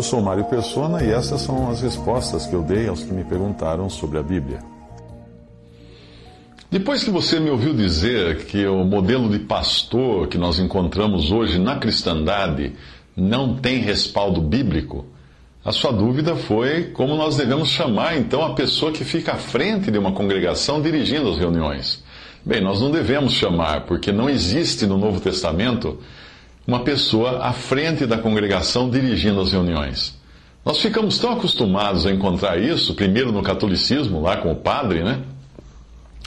Eu sou Mário Persona e essas são as respostas que eu dei aos que me perguntaram sobre a Bíblia. Depois que você me ouviu dizer que o modelo de pastor que nós encontramos hoje na cristandade não tem respaldo bíblico, a sua dúvida foi como nós devemos chamar então a pessoa que fica à frente de uma congregação dirigindo as reuniões. Bem, nós não devemos chamar, porque não existe no Novo Testamento uma pessoa à frente da congregação dirigindo as reuniões. Nós ficamos tão acostumados a encontrar isso, primeiro no catolicismo, lá com o padre, né?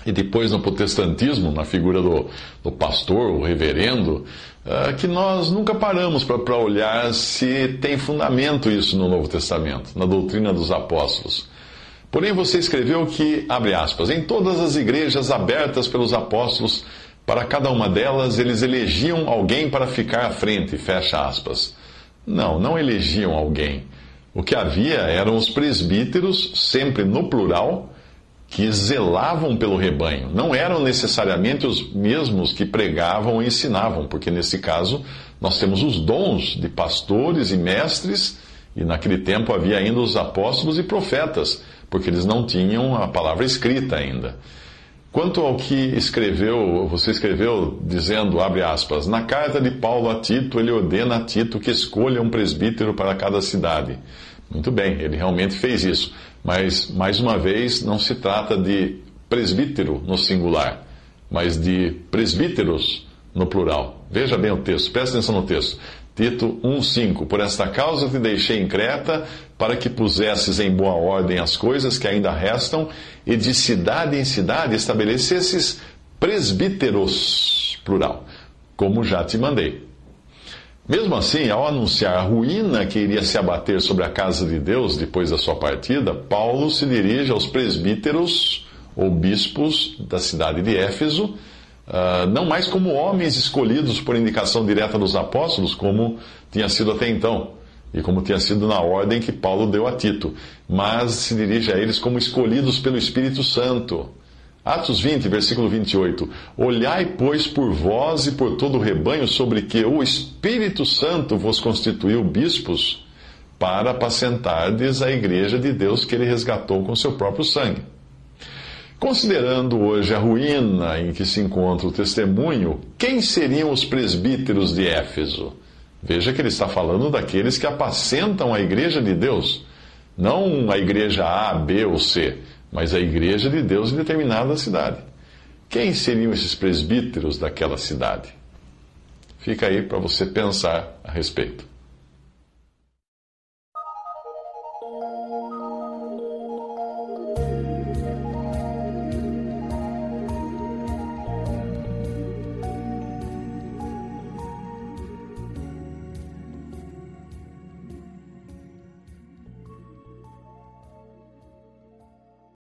E depois no protestantismo, na figura do, do pastor, o reverendo, uh, que nós nunca paramos para olhar se tem fundamento isso no Novo Testamento, na doutrina dos apóstolos. Porém, você escreveu que, abre aspas, em todas as igrejas abertas pelos apóstolos, para cada uma delas eles elegiam alguém para ficar à frente, fecha aspas. Não, não elegiam alguém. O que havia eram os presbíteros, sempre no plural, que zelavam pelo rebanho. Não eram necessariamente os mesmos que pregavam e ensinavam, porque nesse caso nós temos os dons de pastores e mestres, e naquele tempo havia ainda os apóstolos e profetas, porque eles não tinham a palavra escrita ainda. Quanto ao que escreveu, você escreveu dizendo, abre aspas, na carta de Paulo a Tito, ele ordena a Tito que escolha um presbítero para cada cidade. Muito bem, ele realmente fez isso. Mas, mais uma vez, não se trata de presbítero no singular, mas de presbíteros no plural. Veja bem o texto, presta atenção no texto. Tito 1,5: Por esta causa te deixei em Creta, para que pusesses em boa ordem as coisas que ainda restam, e de cidade em cidade estabelecesses presbíteros, plural, como já te mandei. Mesmo assim, ao anunciar a ruína que iria se abater sobre a casa de Deus depois da sua partida, Paulo se dirige aos presbíteros ou bispos da cidade de Éfeso, uh, não mais como homens escolhidos por indicação direta dos apóstolos, como tinha sido até então, e como tinha sido na ordem que Paulo deu a Tito, mas se dirige a eles como escolhidos pelo Espírito Santo Atos 20, versículo 28. Olhai, pois, por vós e por todo o rebanho sobre que o Espírito Santo vos constituiu bispos para apacentardes a igreja de Deus que ele resgatou com seu próprio sangue. Considerando hoje a ruína em que se encontra o testemunho, quem seriam os presbíteros de Éfeso? Veja que ele está falando daqueles que apacentam a igreja de Deus, não a igreja A, B ou C mas a igreja de Deus em determinada cidade. Quem seriam esses presbíteros daquela cidade? Fica aí para você pensar a respeito.